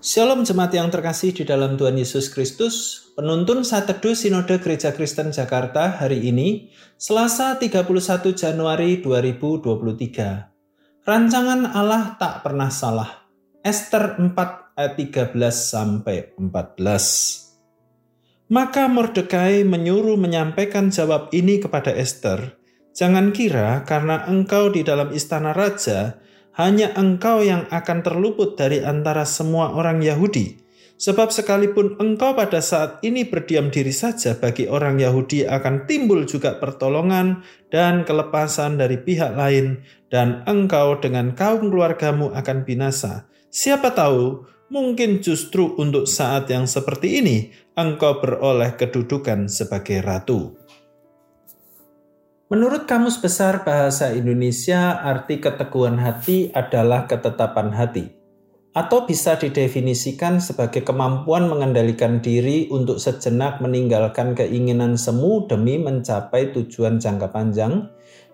Shalom jemaat yang terkasih di dalam Tuhan Yesus Kristus. Penuntun saat teduh Sinode Gereja Kristen Jakarta hari ini, Selasa 31 Januari 2023. Rancangan Allah tak pernah salah. Esther 4 ayat 13 sampai 14. Maka Mordekai menyuruh menyampaikan jawab ini kepada Esther. Jangan kira karena engkau di dalam istana raja, hanya engkau yang akan terluput dari antara semua orang Yahudi. Sebab sekalipun engkau pada saat ini berdiam diri saja bagi orang Yahudi akan timbul juga pertolongan dan kelepasan dari pihak lain dan engkau dengan kaum keluargamu akan binasa. Siapa tahu, mungkin justru untuk saat yang seperti ini engkau beroleh kedudukan sebagai ratu. Menurut Kamus Besar Bahasa Indonesia, arti keteguhan hati adalah ketetapan hati, atau bisa didefinisikan sebagai kemampuan mengendalikan diri untuk sejenak meninggalkan keinginan semu demi mencapai tujuan jangka panjang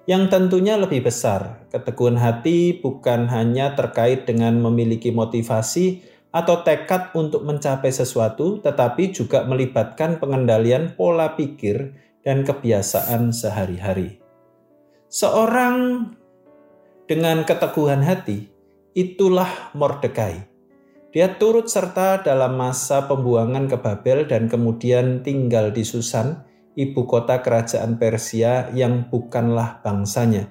yang tentunya lebih besar. Keteguhan hati bukan hanya terkait dengan memiliki motivasi atau tekad untuk mencapai sesuatu, tetapi juga melibatkan pengendalian pola pikir dan kebiasaan sehari-hari. Seorang dengan keteguhan hati, itulah Mordekai. Dia turut serta dalam masa pembuangan ke Babel dan kemudian tinggal di Susan, ibu kota kerajaan Persia yang bukanlah bangsanya.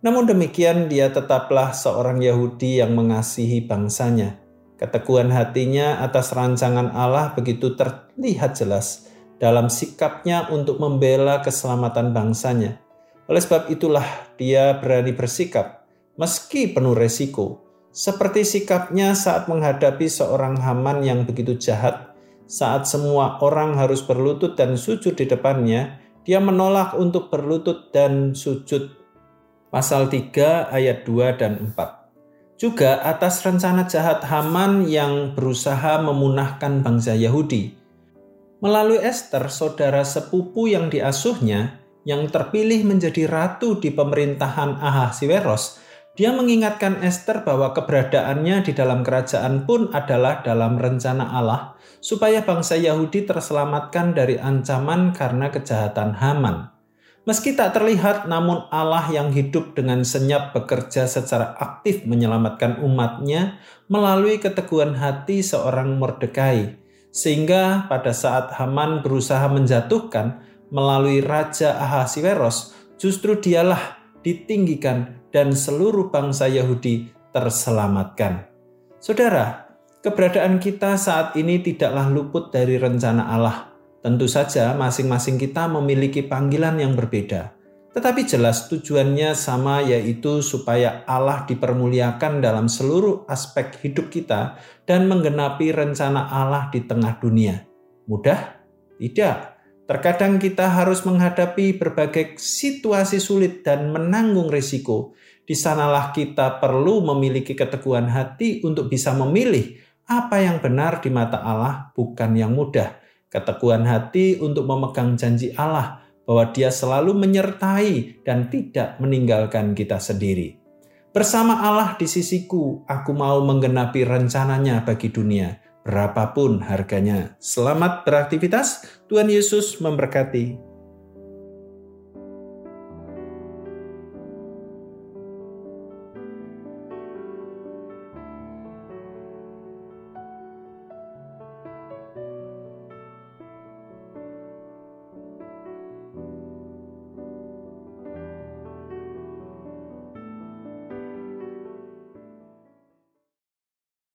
Namun demikian dia tetaplah seorang Yahudi yang mengasihi bangsanya. Keteguhan hatinya atas rancangan Allah begitu terlihat jelas dalam sikapnya untuk membela keselamatan bangsanya. Oleh sebab itulah dia berani bersikap meski penuh resiko, seperti sikapnya saat menghadapi seorang Haman yang begitu jahat. Saat semua orang harus berlutut dan sujud di depannya, dia menolak untuk berlutut dan sujud. Pasal 3 ayat 2 dan 4. Juga atas rencana jahat Haman yang berusaha memunahkan bangsa Yahudi Melalui Esther, saudara sepupu yang diasuhnya, yang terpilih menjadi ratu di pemerintahan Ahasiweros, dia mengingatkan Esther bahwa keberadaannya di dalam kerajaan pun adalah dalam rencana Allah, supaya bangsa Yahudi terselamatkan dari ancaman karena kejahatan Haman. Meski tak terlihat, namun Allah yang hidup dengan senyap bekerja secara aktif menyelamatkan umatnya melalui keteguhan hati seorang Mordekai sehingga pada saat Haman berusaha menjatuhkan melalui Raja Ahasiweros, justru dialah ditinggikan dan seluruh bangsa Yahudi terselamatkan. Saudara, keberadaan kita saat ini tidaklah luput dari rencana Allah. Tentu saja masing-masing kita memiliki panggilan yang berbeda. Tetapi jelas tujuannya sama yaitu supaya Allah dipermuliakan dalam seluruh aspek hidup kita dan menggenapi rencana Allah di tengah dunia. Mudah? Tidak. Terkadang kita harus menghadapi berbagai situasi sulit dan menanggung risiko. Di sanalah kita perlu memiliki keteguhan hati untuk bisa memilih apa yang benar di mata Allah, bukan yang mudah. Keteguhan hati untuk memegang janji Allah, bahwa Dia selalu menyertai dan tidak meninggalkan kita sendiri. Bersama Allah di sisiku, aku mau menggenapi rencananya bagi dunia, berapapun harganya. Selamat beraktivitas, Tuhan Yesus memberkati.